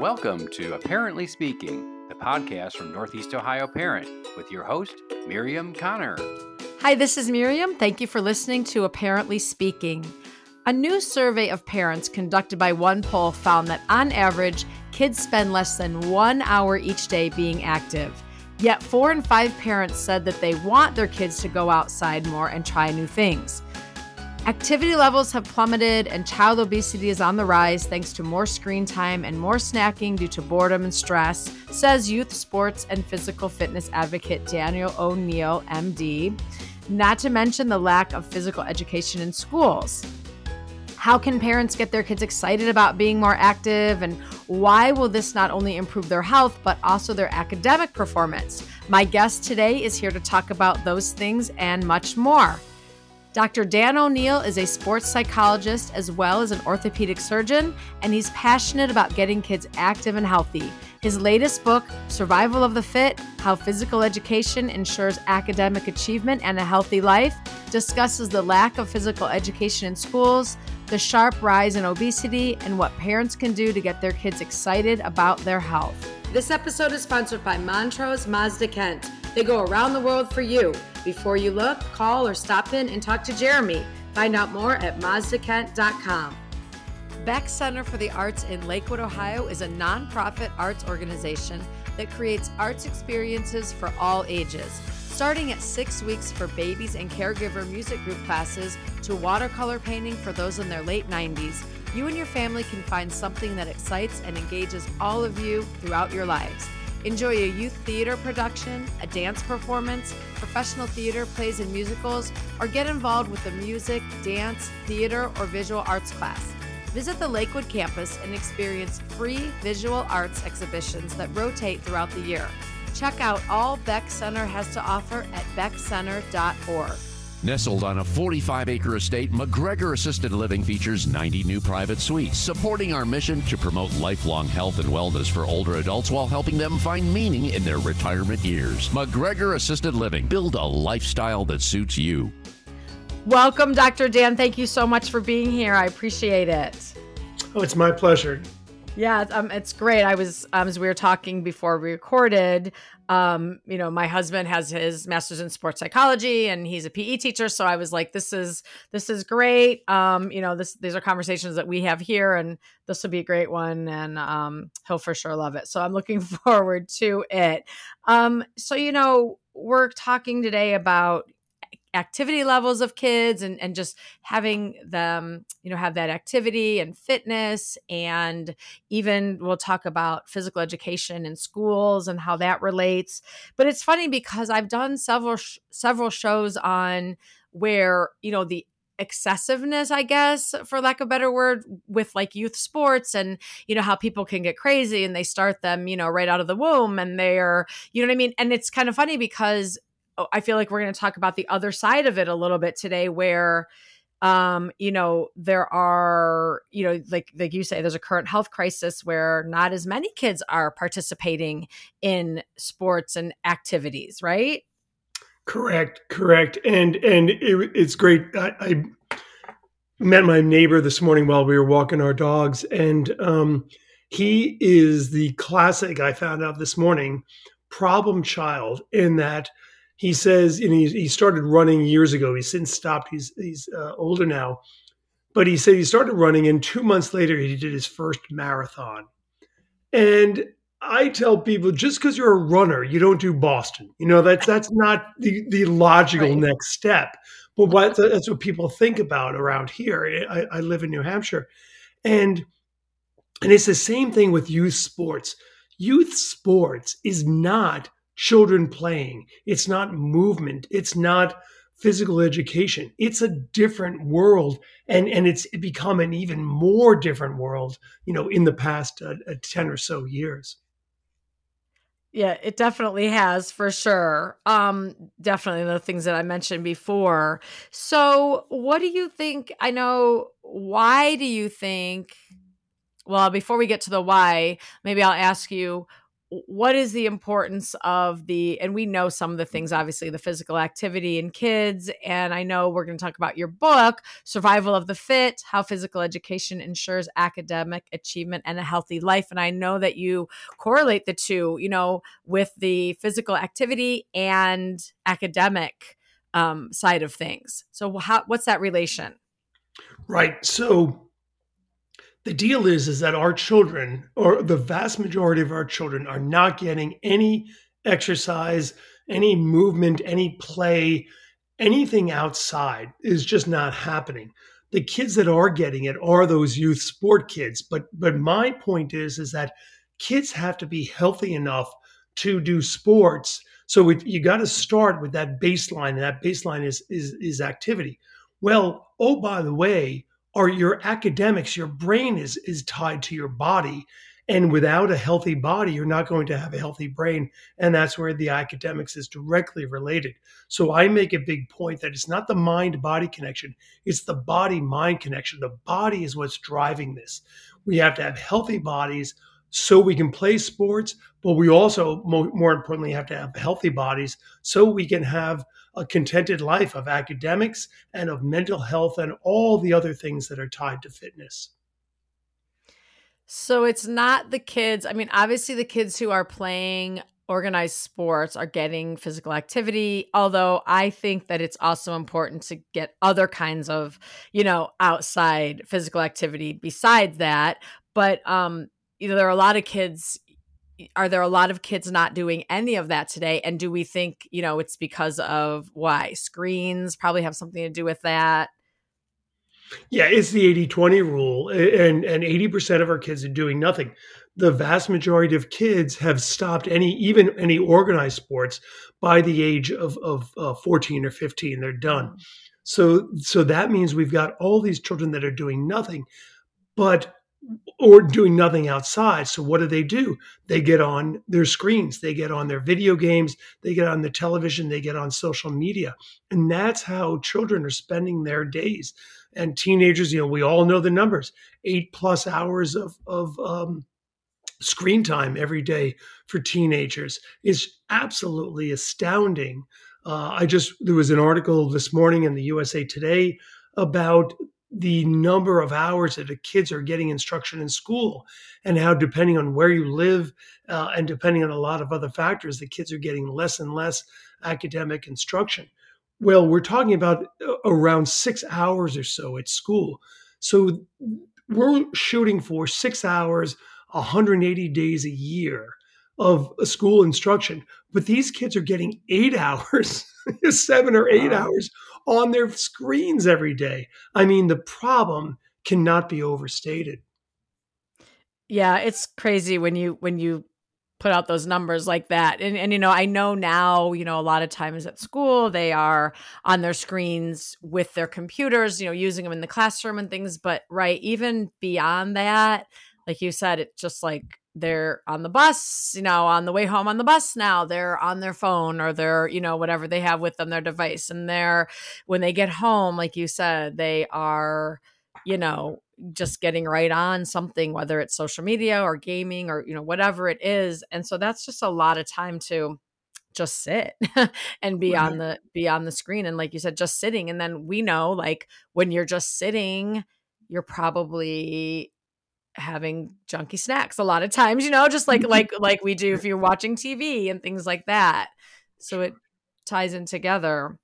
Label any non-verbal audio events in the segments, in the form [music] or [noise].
Welcome to Parently Speaking, the podcast from Northeast Ohio Parent, with your host, Miriam Connor. Hi, this is Miriam. Thank you for listening to Parently Speaking. A new survey of parents conducted by OnePoll found that on average, kids spend less than one hour each day being active. Yet, four in five parents said that they want their kids to go outside more and try new things. Activity levels have plummeted and child obesity is on the rise thanks to more screen time and more snacking due to boredom and stress, says youth sports and physical fitness advocate Daniel O'Neill, MD. Not to mention the lack of physical education in schools. How can parents get their kids excited about being more active? And why will this not only improve their health, but also their academic performance? My guest today is here to talk about those things and much more. Dr. Dan O'Neill is a sports psychologist as well as an orthopedic surgeon, and he's passionate about getting kids active and healthy. His latest book, Survival of the Fit How Physical Education Ensures Academic Achievement and a Healthy Life, discusses the lack of physical education in schools, the sharp rise in obesity, and what parents can do to get their kids excited about their health. This episode is sponsored by Montrose Mazda Kent. They go around the world for you. Before you look, call or stop in and talk to Jeremy. Find out more at mazdakent.com. Beck Center for the Arts in Lakewood, Ohio is a nonprofit arts organization that creates arts experiences for all ages. Starting at six weeks for babies and caregiver music group classes to watercolor painting for those in their late 90s, you and your family can find something that excites and engages all of you throughout your lives. Enjoy a youth theater production, a dance performance, professional theater, plays, and musicals, or get involved with a music, dance, theater, or visual arts class. Visit the Lakewood campus and experience free visual arts exhibitions that rotate throughout the year. Check out all Beck Center has to offer at beckcenter.org. Nestled on a 45 acre estate, McGregor Assisted Living features 90 new private suites, supporting our mission to promote lifelong health and wellness for older adults while helping them find meaning in their retirement years. McGregor Assisted Living. Build a lifestyle that suits you. Welcome, Dr. Dan. Thank you so much for being here. I appreciate it. Oh, it's my pleasure. Yeah, um, it's great. I was um, as we were talking before we recorded. Um, you know, my husband has his master's in sports psychology, and he's a PE teacher. So I was like, "This is this is great." Um, you know, this these are conversations that we have here, and this will be a great one, and um, he'll for sure love it. So I'm looking [laughs] forward to it. Um, so you know, we're talking today about activity levels of kids and, and just having them you know have that activity and fitness and even we'll talk about physical education in schools and how that relates. But it's funny because i've done several sh- several shows on where you know the excessiveness i guess for lack of a better word with like youth sports and you know how people can get crazy and they start them you know right out of the womb and they're you know what i mean? And it's kind of funny because I feel like we're going to talk about the other side of it a little bit today, where um you know there are you know like like you say there's a current health crisis where not as many kids are participating in sports and activities right? Correct correct. And and it, it's great. I, I met my neighbor this morning while we were walking our dogs and um he is the classic i found out this morning problem child in that he says, and he, he started running years ago. He's since stopped. He's he's uh, older now, but he said he started running, and two months later he did his first marathon. And I tell people, just because you're a runner, you don't do Boston. You know that's that's not the the logical right. next step. But what, that's what people think about around here. I, I live in New Hampshire, and and it's the same thing with youth sports. Youth sports is not children playing. It's not movement. It's not physical education. It's a different world, and and it's become an even more different world. You know, in the past uh, uh, ten or so years. Yeah, it definitely has for sure. Um, definitely the things that I mentioned before. So, what do you think? I know. Why do you think? Well, before we get to the why, maybe I'll ask you what is the importance of the and we know some of the things obviously the physical activity in kids and i know we're going to talk about your book survival of the fit how physical education ensures academic achievement and a healthy life and i know that you correlate the two you know with the physical activity and academic um, side of things. So how, what's that relation? Right so the deal is is that our children or the vast majority of our children are not getting any exercise any movement any play. Anything outside is just not happening. The kids that are getting it are those youth sport kids but but my point is is that kids have to be healthy enough to do sports. So it, you got to start with that baseline and that baseline is is is activity. Well oh by the way are your academics your brain is is tied to your body. And without a healthy body you're not going to have a healthy brain. And that's where the academics is directly related. So i make a big point that it's not the mind body connection it's the body mind connection. The body is what's driving this. We have to have healthy bodies so we can play sports but we also more importantly have to have healthy bodies so we can have a contented life of academics and of mental health and all the other things that are tied to fitness. So it's not the kids. I mean, obviously, the kids who are playing organized sports are getting physical activity although i think that it's also important to get other kinds of you know outside physical activity besides that but um you know there are a lot of kids are there a lot of kids not doing any of that today? And do we think you know it's because of why? Screens probably have something to do with that. Yeah it's the 80-20 rule and and 80% of our kids are doing nothing. The vast majority of kids have stopped any even any organized sports by the age of of uh, 14 or 15 they're done. Mm. so so that means we've got all these children that are doing nothing but or doing nothing outside. So what do they do? They get on their screens, they get on their video games, they get on the television, they get on social media. And that's how children are spending their days. And teenagers, you know, we all know the numbers, eight plus hours of, of um, screen time every day for teenagers is absolutely astounding. Uh, I just, there was an article this morning in the USA Today about the number of hours that the kids are getting instruction in school and how depending on where you live uh, and depending on a lot of other factors the kids are getting less and less academic instruction. Well we're talking about uh, around six hours or so at school. So we're shooting for six hours 180 days a year of school instruction. But these kids are getting eight [laughs] hours seven or eight wow. hours on their screens every day. I mean, the problem cannot be overstated. Yeah, it's crazy when you when you put out those numbers like that. And and you know, I know now, you know, a lot of times at school they are on their screens with their computers, you know, using them in the classroom and things, but right, even beyond that, like you said, it's just like they're on the bus, you know, on the way home on the bus now, they're on their phone or they're, you know, whatever they have with them, their device. And they're, when they get home, like you said, they are, you know, just getting right on something, whether it's social media or gaming or, you know, whatever it is. And so that's just a lot of time to, just sit [laughs] and be right. on the be on the screen and like you said just sitting and then we know like when you're just sitting you're probably having junky snacks a lot of times you know just like [laughs] like like we do if you're watching tv and things like that. So it ties in together.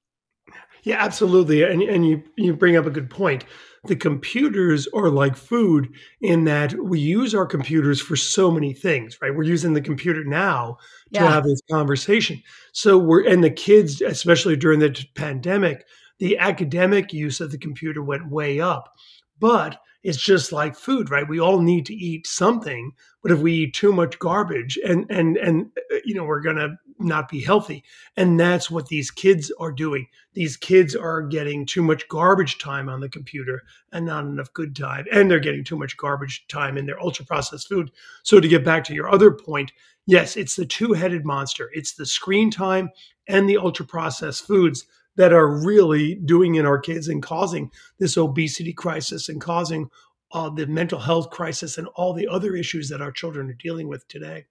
Yeah absolutely and and you you bring up a good point. The computers are like food in that we use our computers for so many things right? We're using the computer now to yeah. have this conversation. So we're and the kids especially during the pandemic the academic use of the computer went way up. But it's just like food, right? We all need to eat something, but if we eat too much garbage and and and uh, you know, we're going to not be healthy. And that's what these kids are doing. These kids are getting too much garbage time on the computer and not enough good time. And they're getting too much garbage time in their ultra processed food. So to get back to your other point, yes, it's the two-headed monster. It's the screen time and the ultra processed foods that are really doing in our kids and causing this obesity crisis and causing uh, the mental health crisis and all the other issues that our children are dealing with today.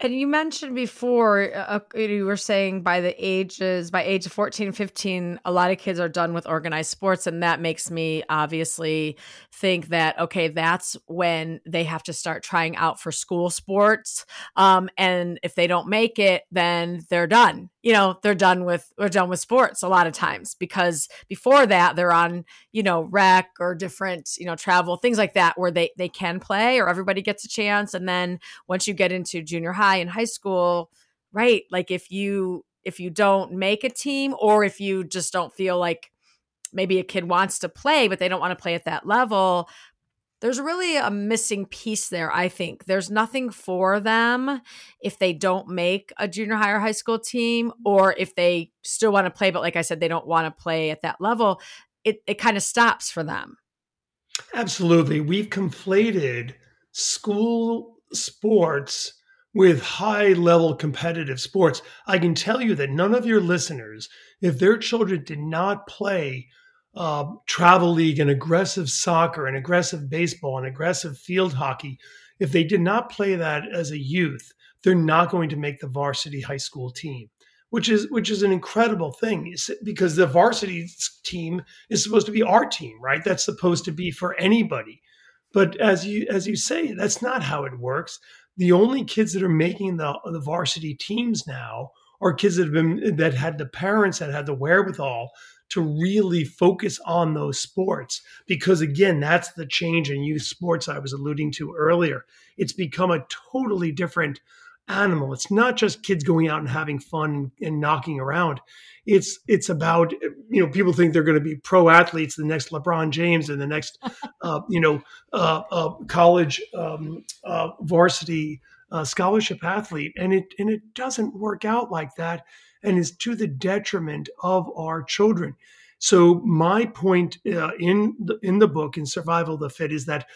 And you mentioned before, uh, uh you were saying by the ages, by age of 14, 15, a lot of kids are done with organized sports. And that makes me obviously think that, okay, that's when they have to start trying out for school sports. Um, and if they don't make it, then they're done. You know, they're done with, they're done with sports a lot of times because before that, they're on, you know, rec or different, you know, travel, things like that, where they, they can play or everybody gets a chance. And then once you get into junior high and high school, right? Like if you if you don't make a team or if you just don't feel like maybe a kid wants to play but they don't want to play at that level, there's really a missing piece there, I think. There's nothing for them if they don't make a junior high or high school team, mm-hmm. or if they still want to play, but like I said, they don't want to play at that level. It, it kind of stops for them. Absolutely. We've conflated school sports with high level competitive sports. I can tell you that none of your listeners, if their children did not play uh, travel league and aggressive soccer and aggressive baseball and aggressive field hockey, if they did not play that as a youth, they're not going to make the varsity high school team. Which is which is an incredible thing because the varsity team is supposed to be our team, right? That's supposed to be for anybody. But as you as you say, that's not how it works the only kids that are making the the varsity teams now are kids that have been that had the parents that had the wherewithal to really focus on those sports. Because again that's the change in youth sports i was alluding to earlier. It's become a totally different animal. It's not just kids going out and having fun and knocking around. It's it's about you know people think they're going to be pro athletes the next lebron james and the next [laughs] uh, you know uh, uh, college um, uh, varsity uh, scholarship athlete and it and it doesn't work out like that and is to the detriment of our children so my point uh, in the in the book in survival of the fit is that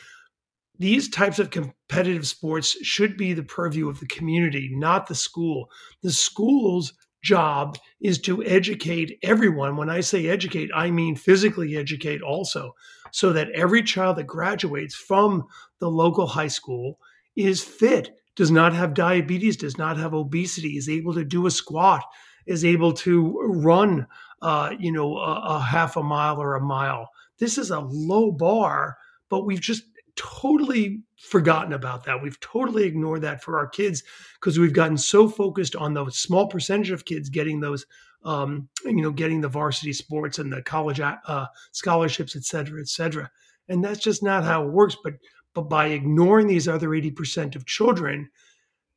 these types of competitive sports should be the purview of the community, not the school. The schools job is to educate everyone. When I say educate, I mean physically educate also, so that every child that graduates from the local high school is fit, does not have diabetes, does not have obesity, is able to do a squat, is able to run, uh, you know, a, a half a mile or a mile. This is a low bar, but we've just totally forgotten about that. We've totally ignored that for our kids because we've gotten so focused on the small percentage of kids getting those, um, you know, getting the varsity sports and the college uh, scholarships, et cetera, et cetera. And that's just not how it works. But but by ignoring these other 80% of children,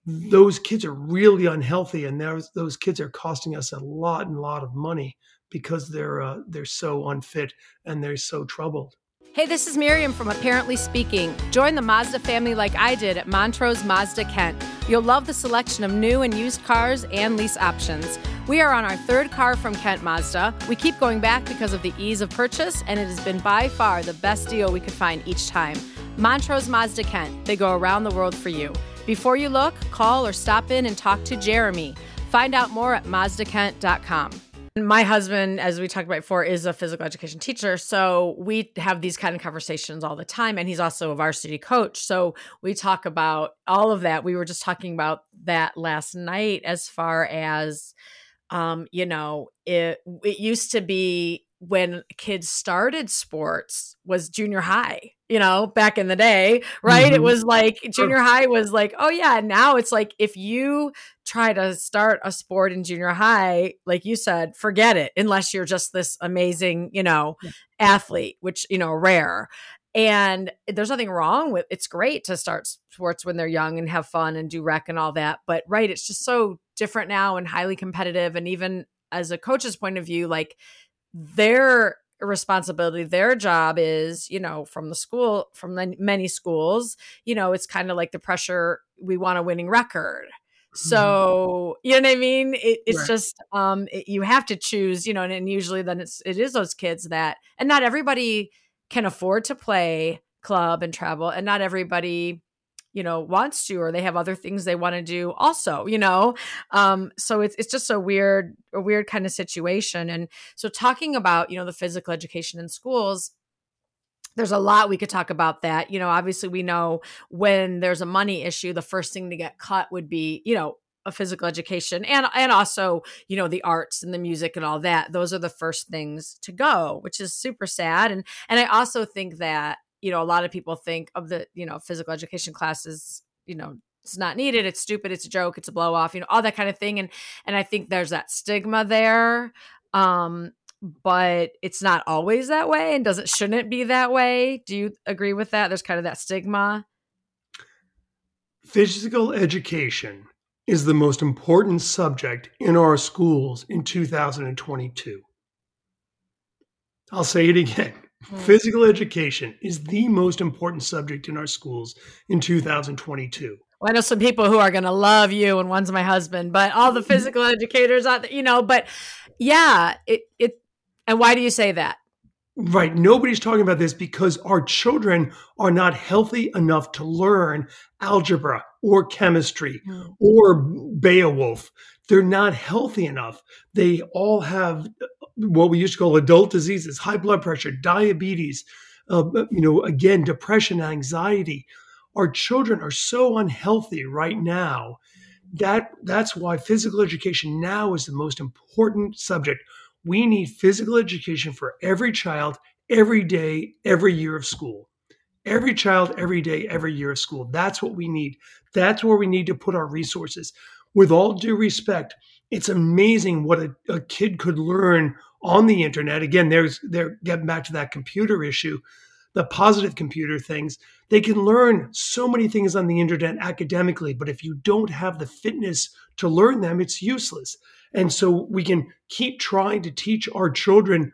those kids are really unhealthy, and those those kids are costing us a lot and a lot of money because they're uh, they're so unfit and they're so troubled. Hey, this is Miriam from Parently Speaking. Join the Mazda family like I did at Montrose Mazda Kent. You'll love the selection of new and used cars and lease options. We are on our third car from Kent Mazda. We keep going back because of the ease of purchase, and it has been by far the best deal we could find each time. Montrose Mazda Kent. They go around the world for you. Before you look, call or stop in and talk to Jeremy. Find out more at mazdakent.com. My husband, as we talked about before, is a physical education teacher. So we have these kind of conversations all the time. And he's also a varsity coach. So we talk about all of that. We were just talking about that last night as far as, um, you know, it, it used to be when kids started sports was junior high you know back in the day right mm-hmm. it was like junior high was like oh yeah now it's like if you try to start a sport in junior high like you said forget it unless you're just this amazing you know yeah. athlete which you know rare and there's nothing wrong with it's great to start sports when they're young and have fun and do rec and all that but right it's just so different now and highly competitive and even as a coach's point of view like their responsibility their job is you know from the school from the many schools you know it's kind of like the pressure we want a winning record mm-hmm. so you know what i mean it, it's right. just um it, you have to choose you know and, and usually then it's it is those kids that and not everybody can afford to play club and travel and not everybody you know wants to or they have other things they want to do also you know um so it's it's just a weird a weird kind of situation and so talking about you know the physical education in schools there's a lot we could talk about that. You know, obviously we know when there's a money issue, the first thing to get cut would be, you know, a physical education and and also, you know, the arts and the music and all that. Those are the first things to go, which is super sad. And and I also think that, you know, a lot of people think of the, you know, physical education classes, you know, it's not needed, it's stupid, it's a joke, it's a blow off, you know, all that kind of thing. And and I think there's that stigma there. Um, but it's not always that way and doesn't shouldn't be that way. Do you agree with that? There's kind of that stigma. Physical education is the most important subject in our schools in 2022. I'll say it again. Mm-hmm. Physical education is the most important subject in our schools in 2022. Well, I know some people who are going to love you, and one's my husband, but all the [laughs] physical educators out there, you know, but yeah, it, it and why do you say that? Right. Nobody's talking about this because our children are not healthy enough to learn algebra or chemistry mm. or Beowulf. They're not healthy enough. They all have what we used to call adult diseases, high blood pressure, diabetes, uh, you know, again, depression, anxiety. Our children are so unhealthy right now that that's why physical education now is the most important subject we need physical education for every child, every day, every year of school. Every child, every day, every year of school. That's what we need. That's where we need to put our resources. With all due respect, it's amazing what a, a kid could learn on the internet. Again, there's they're getting back to that computer issue, the positive computer things. They can learn so many things on the internet academically, but if you don't have the fitness to learn them, it's useless. And so we can keep trying to teach our children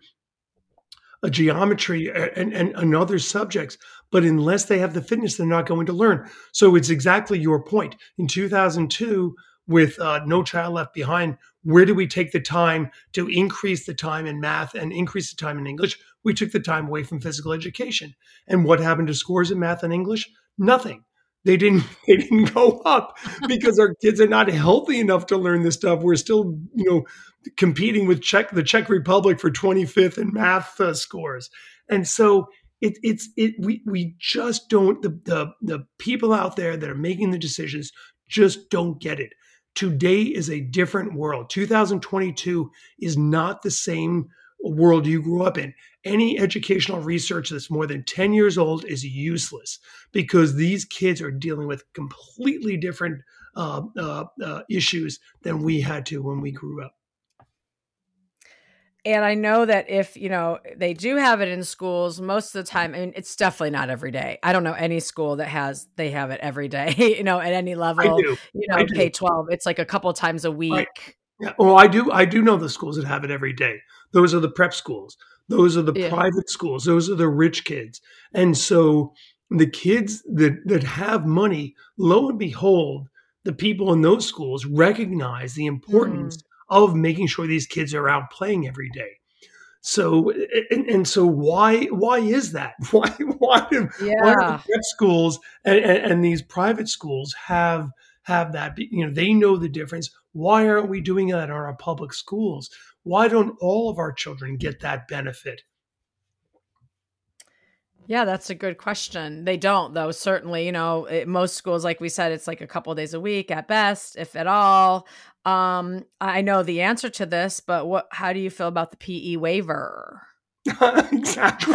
a geometry and, and, and other subjects, but unless they have the fitness, they're not going to learn. So it's exactly your point. In 2002, with uh, No Child Left Behind, where do we take the time to increase the time in math and increase the time in English? We took the time away from physical education. And what happened to scores in math and English? Nothing they didn't [laughs] they didn't go up because our kids are not healthy enough to learn this stuff. We're still, you know, competing with Czech the Czech Republic for 25th in math uh, scores, and so it, it's it we we just don't the, the the people out there that are making the decisions just don't get it. Today is a different world. 2022 is not the same world you grew up in. Any educational research that's more than 10 years old is useless because these kids are dealing with completely different uh, uh, uh, issues than we had to when we grew up. And I know that if, you know, they do have it in schools most of the time, I mean, it's definitely not every day. I don't know any school that has, they have it every day, [laughs] you know, at any level, you know, K 12. It's like a couple times a week. Right. Yeah. Well, I do. I do know the schools that have it every day. Those are the prep schools. Those are the yeah. private schools. Those are the rich kids. And so the kids that that have money, lo and behold, the people in those schools recognize the importance mm. Of making sure these kids are out playing every day. So and, and so why why is that? [laughs] Why why do, yeah. why do schools and, and, and these private schools have have that? You know, they know the difference why aren't we doing that in our public schools? Why don't all of our children get that benefit? Yeah, that's a good question. They don't, though. Certainly, you know, it, most schools, like we said, it's like a couple days a week at best, if at all. Um, I know the answer to this, but what? How do you feel about the PE waiver? [laughs] exactly.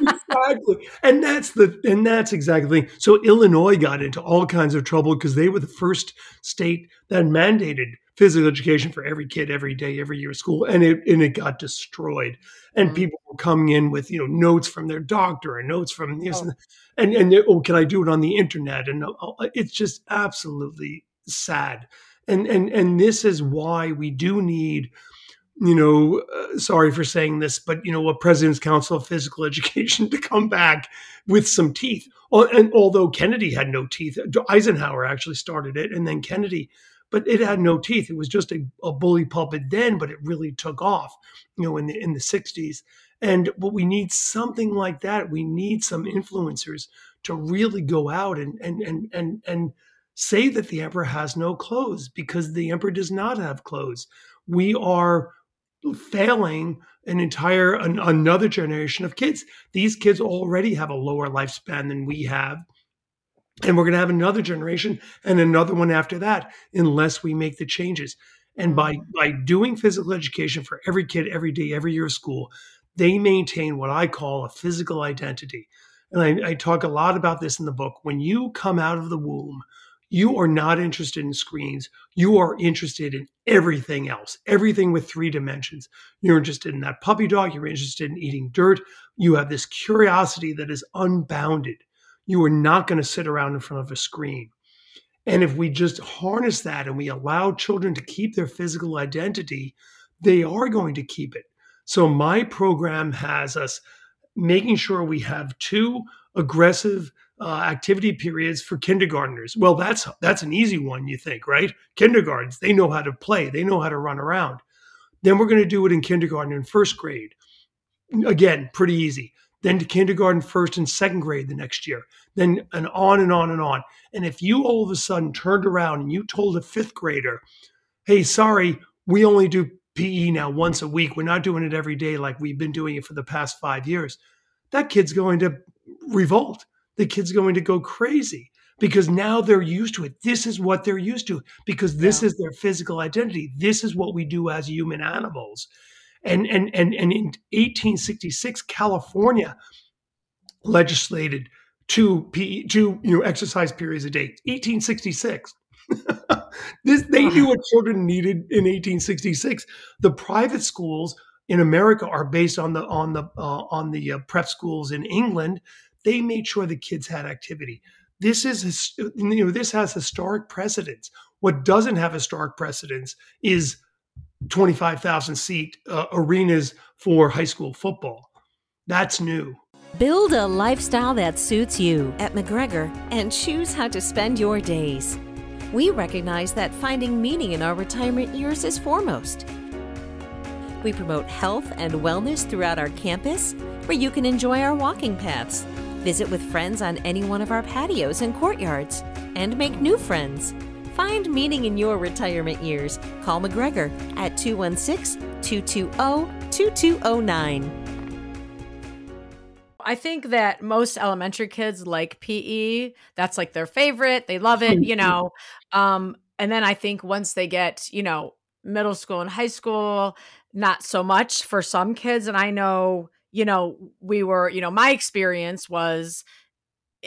exactly. And that's the and that's exactly so Illinois got into all kinds of trouble because they were the first state that mandated physical education for every kid every day every year of school and it and it got destroyed and mm-hmm. people were coming in with you know notes from their doctor and notes from this oh. and and, and oh can i do it on the internet and oh, it's just absolutely sad and and and this is why we do need you know, uh, sorry for saying this, but you know, a President's Council of Physical [laughs] Education to come back with some teeth. And although Kennedy had no teeth, Eisenhower actually started it, and then Kennedy, but it had no teeth. It was just a, a bully pulpit then, but it really took off, you know, in the in the '60s. And but we need something like that. We need some influencers to really go out and and and and and say that the emperor has no clothes because the emperor does not have clothes. We are failing an entire an, another generation of kids. These kids already have a lower lifespan than we have. And we're going to have another generation and another one after that unless we make the changes. And by mm-hmm. by doing physical education for every kid every day, every year of school, they maintain what I call a physical identity. And I, I talk a lot about this in the book. When you come out of the womb, you are not interested in screens. You are interested in everything else, everything with three dimensions. You're interested in that puppy dog. You're interested in eating dirt. You have this curiosity that is unbounded. You are not going to sit around in front of a screen. And if we just harness that and we allow children to keep their physical identity, they are going to keep it. So my program has us making sure we have two aggressive uh, activity periods for kindergartners. Well, that's that's an easy one, you think, right? Kindergartens, they know how to play, they know how to run around. Then we're going to do it in kindergarten and first grade. Again, pretty easy. Then to kindergarten, first and second grade the next year. Then and on and on and on. And if you all of a sudden turned around and you told a fifth grader, "Hey, sorry, we only do PE now once a week. We're not doing it every day like we've been doing it for the past five years." That kid's going to revolt the kid's going to go crazy because now they're used to it. This is what they're used to because this yeah. is their physical identity. This is what we do as human animals. And and and and in 1866, California legislated two P, two you know exercise periods a day. 1866. [laughs] this they knew what children needed in 1866. The private schools in America are based on the on the uh, on the uh, prep schools in England they made sure the kids had activity. This is you know this has historic precedence. What doesn't have historic precedence is 25,000 seat uh, arenas for high school football. That's new. Build a lifestyle that suits you at McGregor and choose how to spend your days. We recognize that finding meaning in our retirement years is foremost. We promote health and wellness throughout our campus where you can enjoy our walking paths Visit with friends on any one of our patios and courtyards and make new friends. Find meaning in your retirement years. Call McGregor at 216 220 2209. I think that most elementary kids like PE. That's like their favorite. They love it, you know. Um, and then I think once they get, you know, middle school and high school, not so much for some kids. And I know you know, we were, you know, my experience was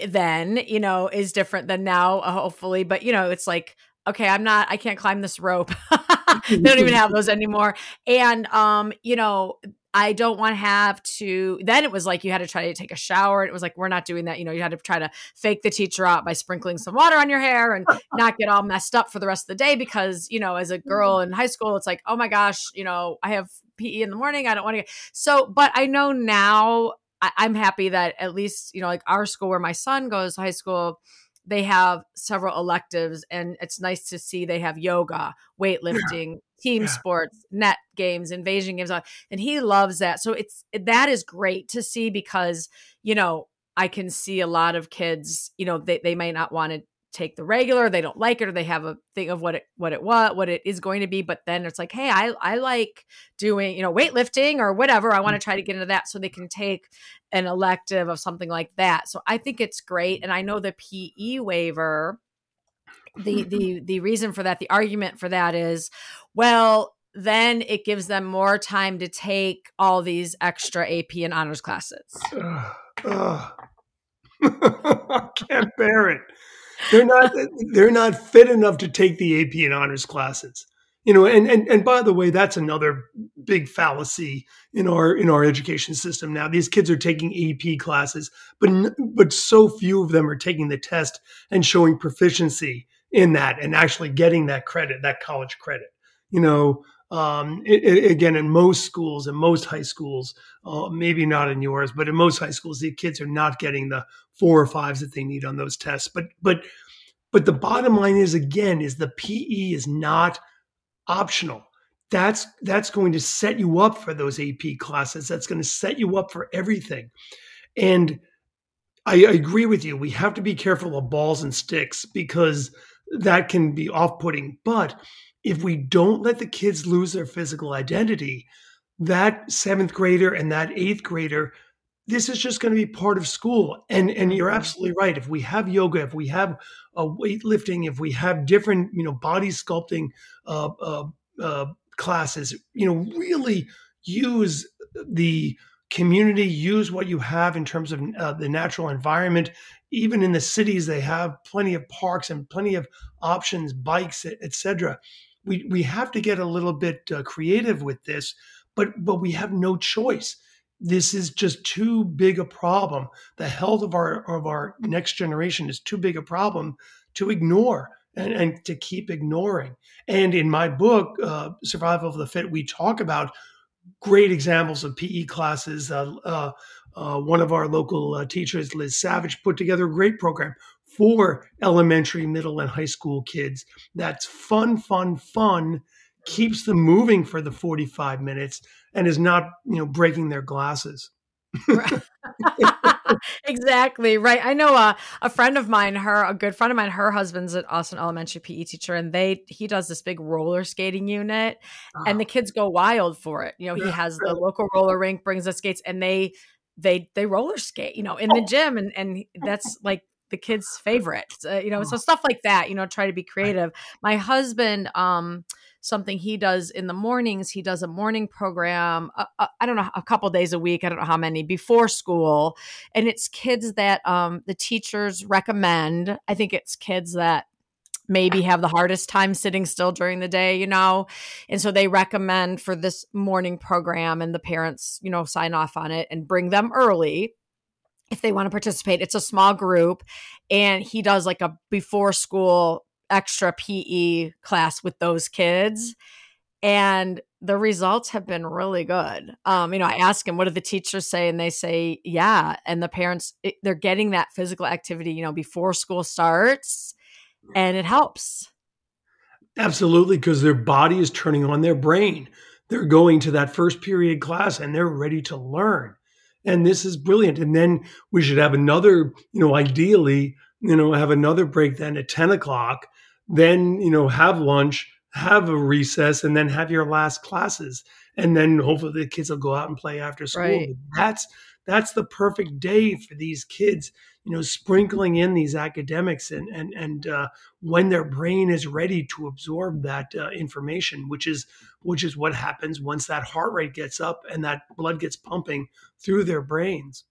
then, you know, is different than now, uh, hopefully. But, you know, it's like, okay, I'm not, I can't climb this rope. [laughs] they don't even have those [laughs] anymore. And, um, you know, I don't want to have to. Then it was like you had to try to take a shower. It was like, we're not doing that. You know, you had to try to fake the teacher out by sprinkling some water on your hair and [laughs] not get all messed up for the rest of the day because, you know, as a girl mm-hmm. in high school, it's like, oh my gosh, you know, I have PE in the morning. I don't want to get so, but I know now I, I'm happy that at least, you know, like our school where my son goes to high school, they have several electives and it's nice to see they have yoga, weightlifting, yeah. team yeah. sports, net games, invasion games uh, and he loves that. So it's that is great to see because, you know, I can see a lot of kids, you know, they, they might not want to take the regular they don't like it or they have a thing of what it what it what what it is going to be but then it's like hey i i like doing you know weightlifting or whatever i want to mm. try to get into that so they can take an elective of something like that. So i think it's great and i know the pe waiver the the the reason for that the argument for that is well then it gives them more time to take all these extra ap and honors classes. Uh, uh. [laughs] i can't bear it they're not they're not fit enough to take the AP and honors classes. You know, and and and by the way, that's another big fallacy in our in our education system now. These kids are taking AP classes, but but so few of them are taking the test and showing proficiency in that and actually getting that credit, that college credit. You know, um, it, it, again, in most schools, in most high schools, uh, maybe not in yours, but in most high schools, the kids are not getting the four or fives that they need on those tests. But but but the bottom line is again is the PE is not optional. That's that's going to set you up for those AP classes. That's going to set you up for everything. And I, I agree with you. We have to be careful of balls and sticks because that can be off-putting. But if we don't let the kids lose their physical identity, that seventh grader and that eighth grader this is just going to be part of school. And and you're mm-hmm. absolutely right. If we have yoga if we have a weightlifting if we have different you know body sculpting uh, uh, uh, classes you know really use the community use what you have in terms of uh, the natural environment. Even in the cities they have plenty of parks and plenty of options bikes etc we we have to get a little bit uh, creative with this but but we have no choice this is just too big a problem. The health of our of our next generation is too big a problem to ignore and, and to keep ignoring. And in my book, uh, Survival of the Fit, we talk about great examples of PE classes. Uh, uh, uh, one of our local uh, teachers, Liz Savage, put together a great program for elementary, middle, and high school kids. That's fun, fun, fun keeps them moving for the 45 minutes and is not you know breaking their glasses [laughs] exactly right i know a, a friend of mine her a good friend of mine her husband's an austin elementary pe teacher and they he does this big roller skating unit and the kids go wild for it you know he [laughs] has the local roller rink brings the skates and they they they roller skate you know in the oh. gym and and that's like the kids favorite uh, you know so oh. stuff like that you know try to be creative my husband um something he does in the mornings. He does a morning program. Uh, uh, I don't know a couple days a week. I don't know how many before school, and it's kids that um, the teachers recommend. I think it's kids that maybe have the hardest time sitting still during the day, you know. And so they recommend for this morning program and the parents, you know, sign off on it and bring them early if they want to participate. It's a small group and he does like a before school extra PE class with those kids. And the results have been really good. Um, you know, I ask them, what do the teachers say? And they say, yeah. And the parents, it, they're getting that physical activity, you know, before school starts and it helps. Absolutely. Because their body is turning on their brain. They're going to that first period class and they're ready to learn. And this is brilliant. And then we should have another, you know, ideally, you know, have another break then at 10 o'clock then you know have lunch have a recess and then have your last classes. And then hopefully the kids will go out and play after school. Right. that's that's the perfect day for these kids you know sprinkling in these academics and and and uh, when their brain is ready to absorb that uh, information which is which is what happens once that heart rate gets up and that blood gets pumping through their brains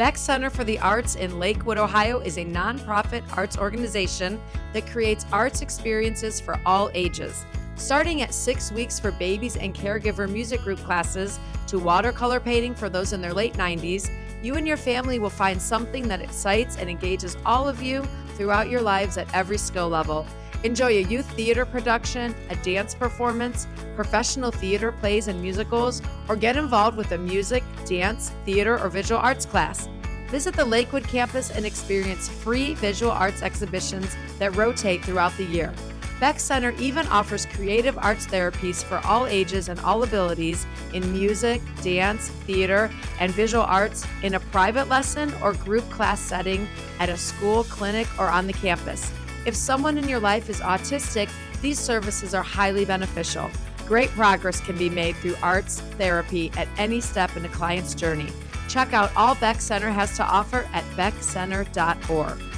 Beck Center for the Arts in Lakewood, Ohio is a nonprofit arts organization that creates arts experiences for all ages. Starting at six weeks for babies and caregiver music group classes to watercolor painting for those in their late 90s, you and your family will find something that excites and engages all of you throughout your lives at every skill level. Enjoy a youth theater production, a dance performance, professional theater plays and musicals, or get involved with a music, dance, theater, or visual arts class. Visit the Lakewood campus and experience free visual arts exhibitions that rotate throughout the year. Beck Center even offers creative arts therapies for all ages and all abilities in music, dance, theater, and visual arts in a private lesson or group class setting at a school, clinic, or on the campus. If someone in your life is autistic, these services are highly beneficial. Great progress can be made through arts therapy at any step in a client's journey. Check out all Beck Center has to offer at beckcenter.org.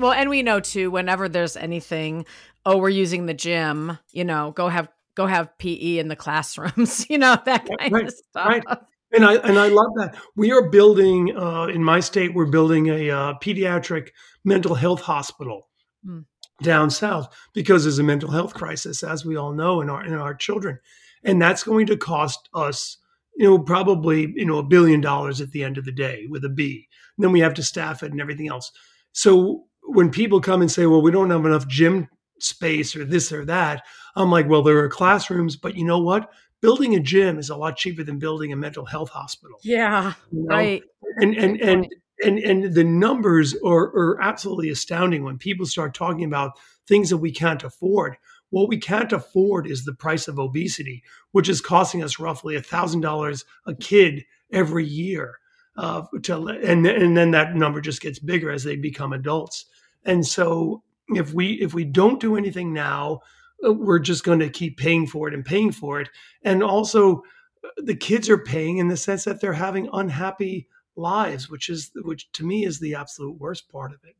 Well, and we know too, whenever there's anything, oh, we're using the gym, you know, go have go have PE in the [laughs] classrooms, you know, that kind right, of stuff. Right. And I and I love that. We are building uh, in my state. We're building a uh, pediatric mental health hospital mm. down south because there's a mental health crisis, as we all know, in our in our children, and that's going to cost us, you know, probably you know a billion dollars at the end of the day with a B. And then we have to staff it and everything else. So when people come and say, "Well, we don't have enough gym space or this or that," I'm like, "Well, there are classrooms, but you know what? building a gym is a lot cheaper than building a mental health hospital. Yeah, you know? right. And and and and and the numbers are, are absolutely astounding when people start talking about things that we can't afford. What we can't afford is the price of obesity, which is costing us roughly a thousand dollars a kid every year. Uh, to, and and then that number just gets bigger as they become adults. And so if we if we don't do anything now, uh, we're just going to keep paying for it and paying for it. And also, uh, the kids are paying in the sense that they're having unhappy lives, which is which to me is the absolute worst part of it.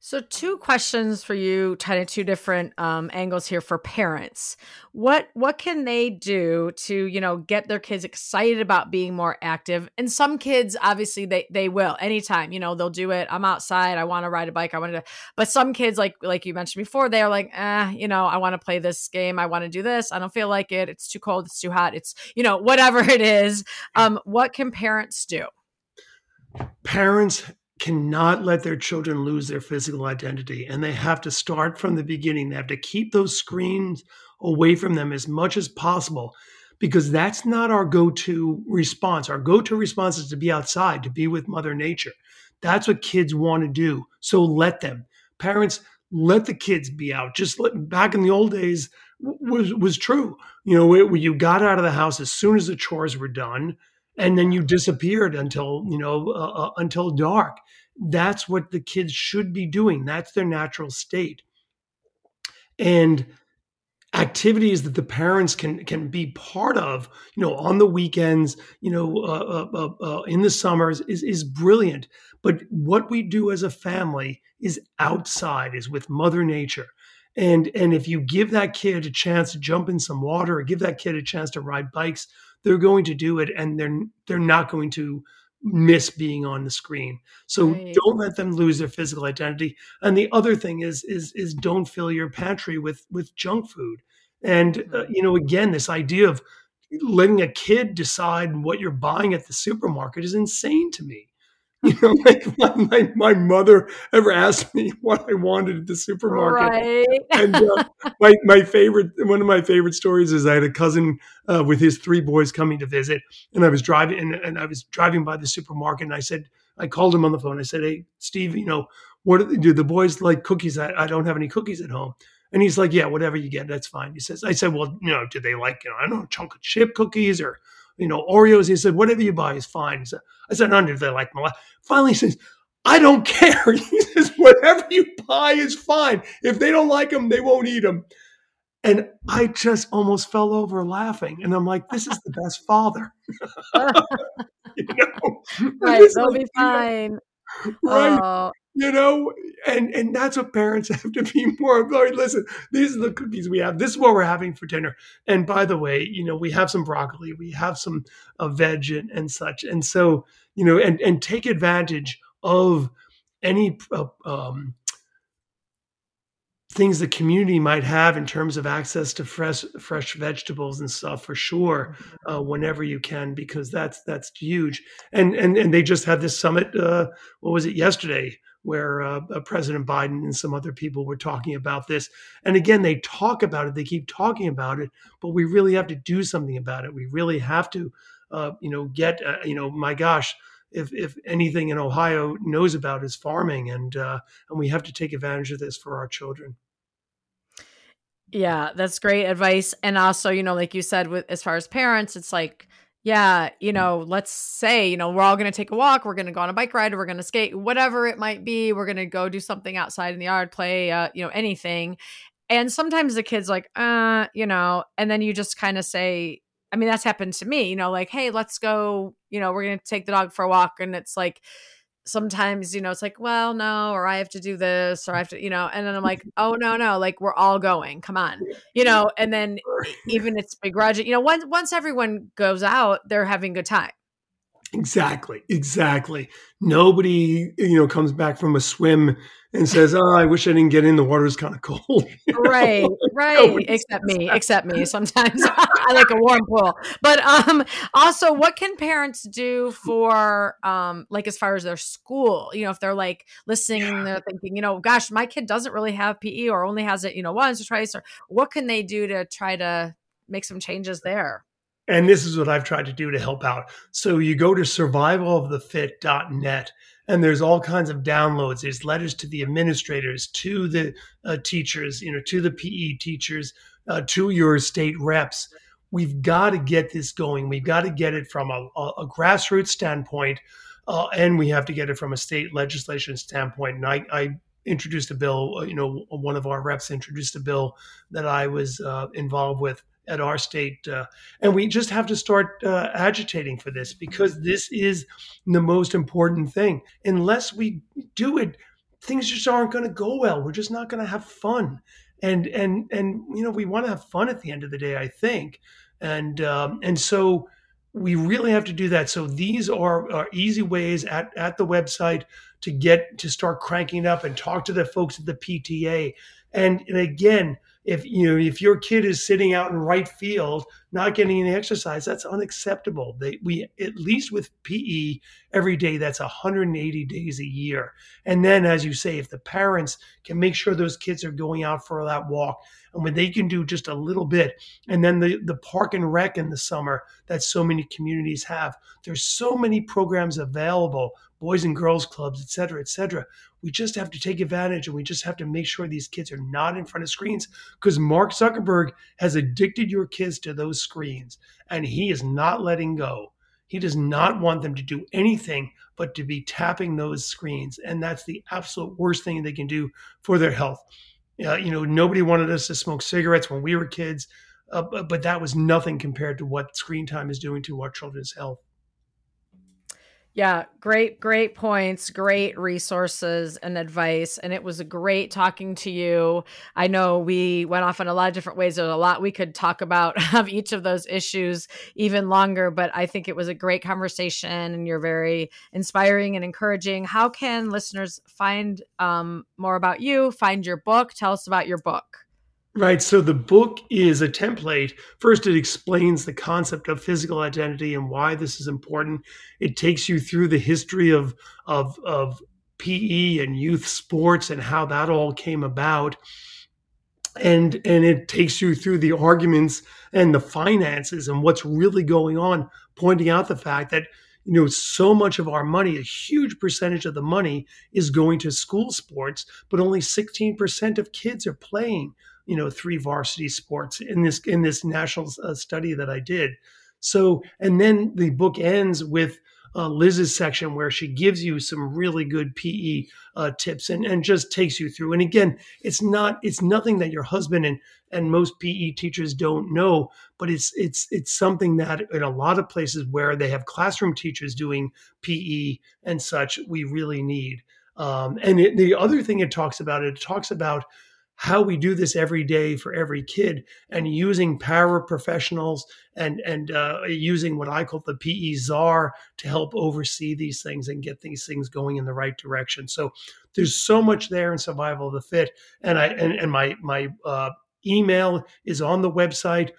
So, two questions for you, kind of two different um, angles here for parents. What what can they do to you know get their kids excited about being more active? And some kids, obviously, they they will anytime. You know, they'll do it. I'm outside. I want to ride a bike. I want to. But some kids, like like you mentioned before, they are like, eh, you know, I want to play this game. I want to do this. I don't feel like it. It's too cold. It's too hot. It's you know whatever [laughs] it is. Um, what can parents do? Parents cannot let their children lose their physical identity and they have to start from the beginning. They have to keep those screens away from them as much as possible because that's not our go-to response. Our go-to response is to be outside to be with mother nature. That's what kids want to do so let them. Parents let the kids be out. Just let, back in the old days was was true. You know where you got out of the house as soon as the chores were done and then you disappeared until you know uh, uh, until dark. That's what the kids should be doing. That's their natural state. And activities that the parents can can be part of you know on the weekends you know uh, uh, uh, uh in the summers is is brilliant. But what we do as a family is outside is with mother nature. And and if you give that kid a chance to jump in some water or give that kid a chance to ride bikes they're going to do it and they're they're not going to miss being on the screen. So right. don't let them lose their physical identity. And the other thing is is is don't fill your pantry with with junk food. And uh, you know again this idea of letting a kid decide what you're buying at the supermarket is insane to me. [laughs] You know, like my, my, my, mother ever asked me [laughs] what I wanted at the supermarket. Right. and uh, [laughs] my, my favorite, one of my favorite stories is I had a cousin uh, with his three boys coming to visit, and I was driving, and, and I was driving by the supermarket, and I said, I called him on the phone. I said, "Hey, Steve, you know, what do, they, do the boys like cookies? I, I don't have any cookies at home." And he's like, "Yeah, whatever you get, that's fine." He says, "I said, well, you know, do they like, you know, I don't know, chocolate chip cookies or you know, Oreos. He said, whatever you buy is fine. Said, I said, under they like my Finally, he says, I don't care. [laughs] He says, whatever you buy is fine. If they don't like them, they won't eat them. And I just almost fell over laughing. And I'm like, this is the best father. [laughs] [laughs] you know? Right. They'll like, be fine. Right. Oh you know and and that's what parents [laughs] have to be more of. Like listen these are the cookies we have. This is what we're having for dinner. And by the way you know we have some broccoli we have some uh, veg and, and such. And so you know and and take advantage of any uh, um, things the community might have in terms of access to fresh fresh vegetables and stuff for sure mm-hmm. uh, whenever you can because that's that's huge. And and and they just had this summit uh, what was it yesterday where uh, uh, President Biden and some other people were talking about this. And again, they talk about it, they keep talking about it, but we really have to do something about it. We really have to, uh, you know, get, uh, you know, my gosh, if if anything in Ohio knows about is farming, and uh, and we have to take advantage of this for our children. Yeah, that's great advice. And also, you know, like you said, with as far as parents, it's like yeah, you know, let's say, you know, we're all going to take a walk, we're going to go on a bike ride, we're going to skate, whatever it might be. We're going to go do something outside in the yard, play, uh, you know, anything. And sometimes the kid's like, uh, you know, and then you just kind of say, I mean, that's happened to me, you know, like, hey, let's go, you know, we're going to take the dog for a walk. And it's like, sometimes you know it's like well no or i have to do this or i have to you know and then i'm like [laughs] oh no no like we're all going come on you know and then [laughs] even it's begrudging you know once once everyone goes out they're having a good time exactly exactly nobody you know comes back from a swim and says, "Oh, I wish I didn't get in. The water's kind of cold." [laughs] right, right. except me, except me. [laughs] Sometimes [laughs] I like a warm pool. But um, also, what can parents do for um, like as far as their school? You know, if they're like listening, yeah. they're thinking, you know, gosh, my kid doesn't really have PE or only has it, you know, once or twice. Or what can they do to try to make some changes there? And this is what I've tried to do to help out. So you go to survivalofthefit.net and there's all kinds of downloads there's letters to the administrators to the uh, teachers you know to the pe teachers uh, to your state reps we've got to get this going we've got to get it from a, a, grassroots standpoint uh, and we have to get it from a state legislation standpoint and I, I introduced a bill. You know, one of our reps introduced a bill that I was uh, involved with at our state, uh, and we just have to start uh, agitating for this because this is the most important thing. Unless we do it, things just aren't going to go well. We're just not going to have fun, and and and you know, we want to have fun at the end of the day. I think, and um, and so we really have to do that. So these are, are easy ways at, at the website to get to start cranking up and talk to the folks at the PTA. And, and again, if you know if your kid is sitting out in right field not getting any exercise that's unacceptable. They we at least with pe every day that's 180 days a year. And then as you say if the parents can make sure those kids are going out for that walk and when they can do just a little bit and then the the park and rec in the summer that so many communities have there's so many programs available boys and girls clubs et cetera et cetera we just have to take advantage and we just have to make sure these kids are not in front of screens because Mark Zuckerberg has addicted your kids to those screens and he is not letting go. He does not want them to do anything but to be tapping those screens. And that's the absolute worst thing they can do for their health. Uh, you know, nobody wanted us to smoke cigarettes when we were kids, uh, but, but that was nothing compared to what screen time is doing to our children's health. Yeah, great, great points, great resources and advice. And it was great talking to you. I know we went off in a lot of different ways. There's a lot we could talk about [laughs] of each of those issues even longer, but I think it was a great conversation and you're very inspiring and encouraging. How can listeners find um, more about you, find your book? Tell us about your book. Right. So the book is a template. First, it explains the concept of physical identity and why this is important. It takes you through the history of of of PE and youth sports and how that all came about. And and it takes you through the arguments and the finances and what's really going on, pointing out the fact that you know so much of our money a huge percentage of the money is going to school sports but only 16% of kids are playing you know three varsity sports in this in this national uh, study that I did. So and then the book ends with uh, Liz's section where she gives you some really good PE uh, tips and, and just takes you through. And again, it's not it's nothing that your husband and and most PE teachers don't know, but it's it's it's something that in a lot of places where they have classroom teachers doing PE and such, we really need. Um, and it, the other thing it talks about, it talks about how we do this every day for every kid and using paraprofessionals and and uh, using what I call the PE czar to help oversee these things and get these things going in the right direction. So there's so much there in survival of the fit, and I and, and my my uh, email is on the website.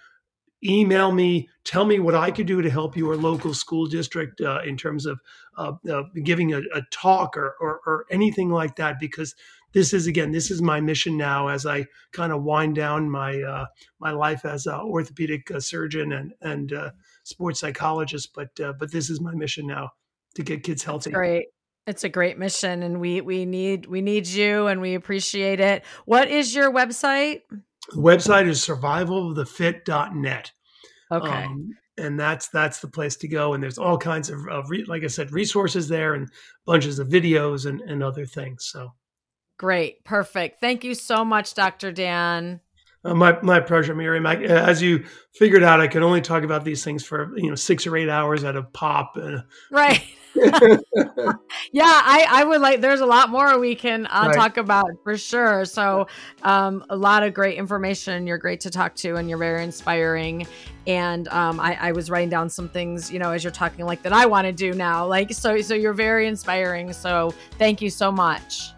Email me, tell me what I could do to help your local school district uh, in terms of uh, uh, giving a, a talk or, or, or anything like that, because this is again this is my mission now as I kind of wind down my uh, my life as an orthopedic uh, surgeon and and uh, sports psychologist. But uh, but this is my mission now to get kids healthy. That's great. It's a great mission, and we we need we need you, and we appreciate it. What is your website? The website is survivalofthefit.net. Okay. Um, and that's that's the place to go. And there's all kinds of, of re, like I said, resources there and bunches of videos and, and other things. So Great. Perfect. Thank you so much, Dr. Dan. Uh, my my pleasure, Miriam. I, as you figured out, I can only talk about these things for you know six or eight hours at a pop. Uh, right. [laughs] yeah, I I would like. There's a lot more we can uh, right. talk about for sure. So, um, a lot of great information. You're great to talk to, and you're very inspiring. And um, I, I was writing down some things, you know, as you're talking, like that I want to do now. Like so, so you're very inspiring. So, thank you so much.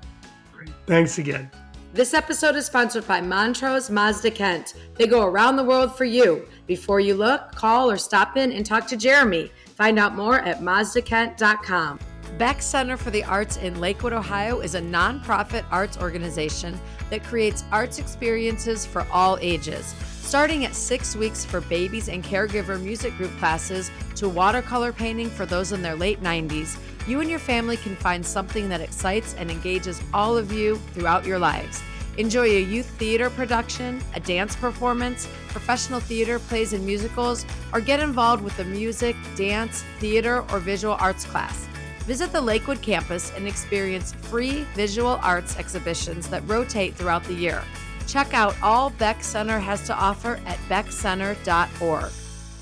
Thanks again. This episode is sponsored by Montrose Mazda Kent. They go around the world for you. Before you look, call or stop in and talk to Jeremy. Find out more at mazdakent.com. Beck Center for the Arts in Lakewood, Ohio is a nonprofit arts organization that creates arts experiences for all ages. Starting at six weeks for babies and caregiver music group classes to watercolor painting for those in their late 90s, you and your family can find something that excites and engages all of you throughout your lives. Enjoy a youth theater production, a dance performance, professional theater, plays, and musicals, or get involved with a music, dance, theater, or visual arts class. Visit the Lakewood campus and experience free visual arts exhibitions that rotate throughout the year. Check out all Beck Center has to offer at beckcenter.org.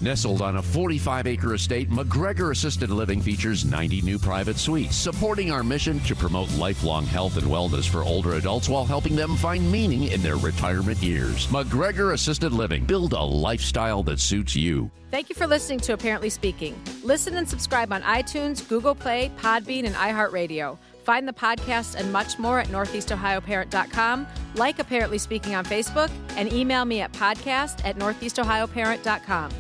Nestled on a 45 acre estate, McGregor Assisted Living features 90 new private suites, supporting our mission to promote lifelong health and wellness for older adults while helping them find meaning in their retirement years. McGregor Assisted Living. Build a lifestyle that suits you. Thank you for listening to Parently Speaking. Listen and subscribe on iTunes, Google Play, Podbean, and iHeartRadio. Find the podcast and much more at northeastohioparent.com, like Parently Speaking on Facebook, and email me at podcast at northeastohioparent.com.